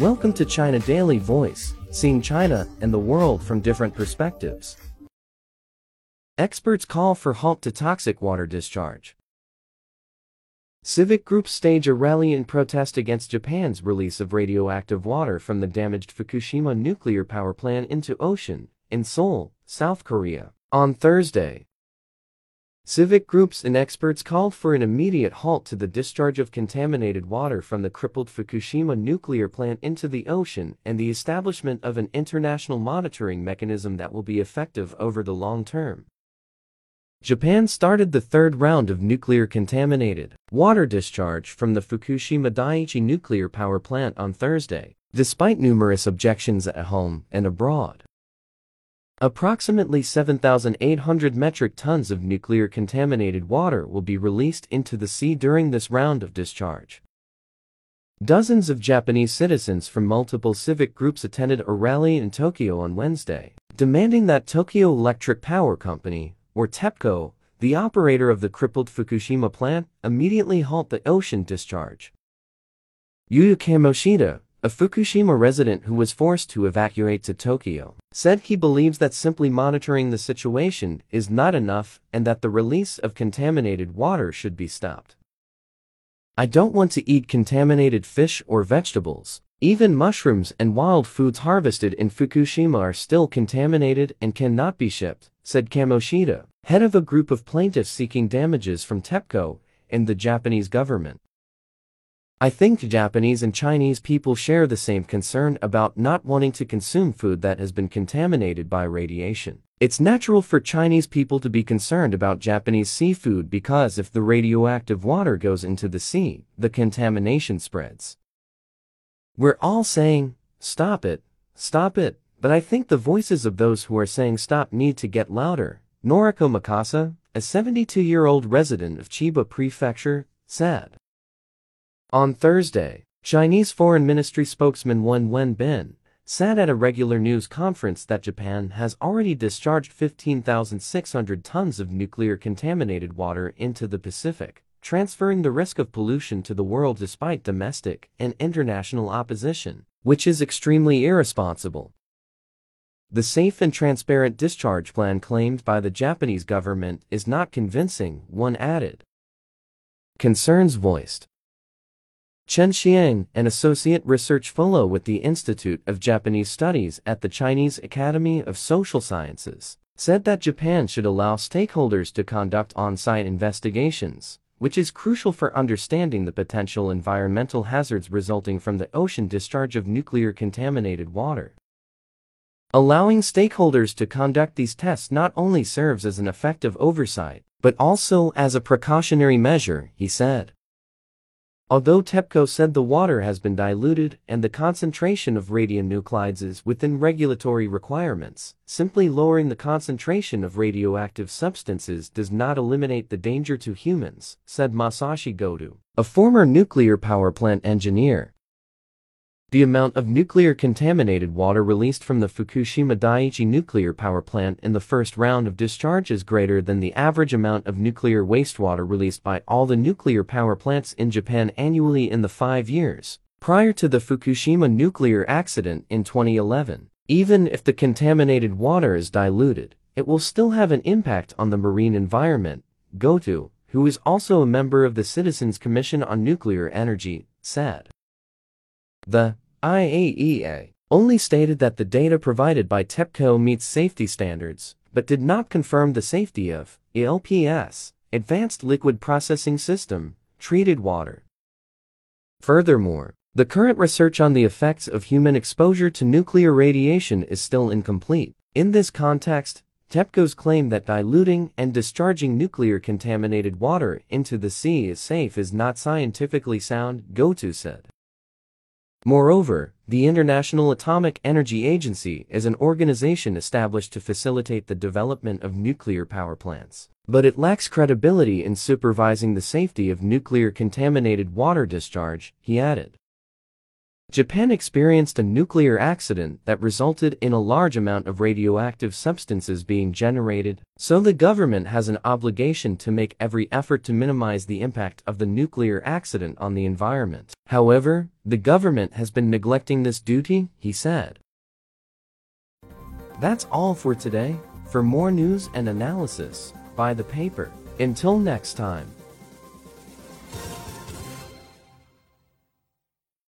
Welcome to China Daily Voice, seeing China and the world from different perspectives. Experts call for halt to toxic water discharge. Civic groups stage a rally in protest against Japan's release of radioactive water from the damaged Fukushima nuclear power plant into ocean in Seoul, South Korea, on Thursday. Civic groups and experts called for an immediate halt to the discharge of contaminated water from the crippled Fukushima nuclear plant into the ocean and the establishment of an international monitoring mechanism that will be effective over the long term. Japan started the third round of nuclear contaminated water discharge from the Fukushima Daiichi nuclear power plant on Thursday, despite numerous objections at home and abroad. Approximately 7,800 metric tons of nuclear contaminated water will be released into the sea during this round of discharge. Dozens of Japanese citizens from multiple civic groups attended a rally in Tokyo on Wednesday, demanding that Tokyo Electric Power Company, or TEPCO, the operator of the crippled Fukushima plant, immediately halt the ocean discharge. Yuya Kamoshita, a Fukushima resident who was forced to evacuate to Tokyo, said he believes that simply monitoring the situation is not enough and that the release of contaminated water should be stopped. I don't want to eat contaminated fish or vegetables. Even mushrooms and wild foods harvested in Fukushima are still contaminated and cannot be shipped, said Kamoshita, head of a group of plaintiffs seeking damages from TEPCO and the Japanese government. I think Japanese and Chinese people share the same concern about not wanting to consume food that has been contaminated by radiation. It's natural for Chinese people to be concerned about Japanese seafood because if the radioactive water goes into the sea, the contamination spreads. We're all saying, stop it, stop it, but I think the voices of those who are saying stop need to get louder. Noriko Mikasa, a 72-year-old resident of Chiba Prefecture, said. On Thursday, Chinese Foreign Ministry spokesman Wang Wenbin said at a regular news conference that Japan has already discharged 15,600 tons of nuclear contaminated water into the Pacific, transferring the risk of pollution to the world despite domestic and international opposition, which is extremely irresponsible. The safe and transparent discharge plan claimed by the Japanese government is not convincing, Wang added. Concerns voiced. Chen Xiang, an associate research fellow with the Institute of Japanese Studies at the Chinese Academy of Social Sciences, said that Japan should allow stakeholders to conduct on-site investigations, which is crucial for understanding the potential environmental hazards resulting from the ocean discharge of nuclear contaminated water. Allowing stakeholders to conduct these tests not only serves as an effective oversight, but also as a precautionary measure, he said. Although TEPCO said the water has been diluted and the concentration of radionuclides is within regulatory requirements, simply lowering the concentration of radioactive substances does not eliminate the danger to humans, said Masashi Goto, a former nuclear power plant engineer. The amount of nuclear contaminated water released from the Fukushima Daiichi nuclear power plant in the first round of discharge is greater than the average amount of nuclear wastewater released by all the nuclear power plants in Japan annually in the five years prior to the Fukushima nuclear accident in 2011. Even if the contaminated water is diluted, it will still have an impact on the marine environment, Goto, who is also a member of the Citizens Commission on Nuclear Energy, said. The IAEA only stated that the data provided by TEPCO meets safety standards, but did not confirm the safety of ALPS, Advanced Liquid Processing System, treated water. Furthermore, the current research on the effects of human exposure to nuclear radiation is still incomplete. In this context, TEPCO's claim that diluting and discharging nuclear contaminated water into the sea is safe is not scientifically sound, Goto said. Moreover, the International Atomic Energy Agency is an organization established to facilitate the development of nuclear power plants. But it lacks credibility in supervising the safety of nuclear contaminated water discharge, he added. Japan experienced a nuclear accident that resulted in a large amount of radioactive substances being generated, so the government has an obligation to make every effort to minimize the impact of the nuclear accident on the environment. However, the government has been neglecting this duty, he said. That's all for today. For more news and analysis, buy the paper. Until next time.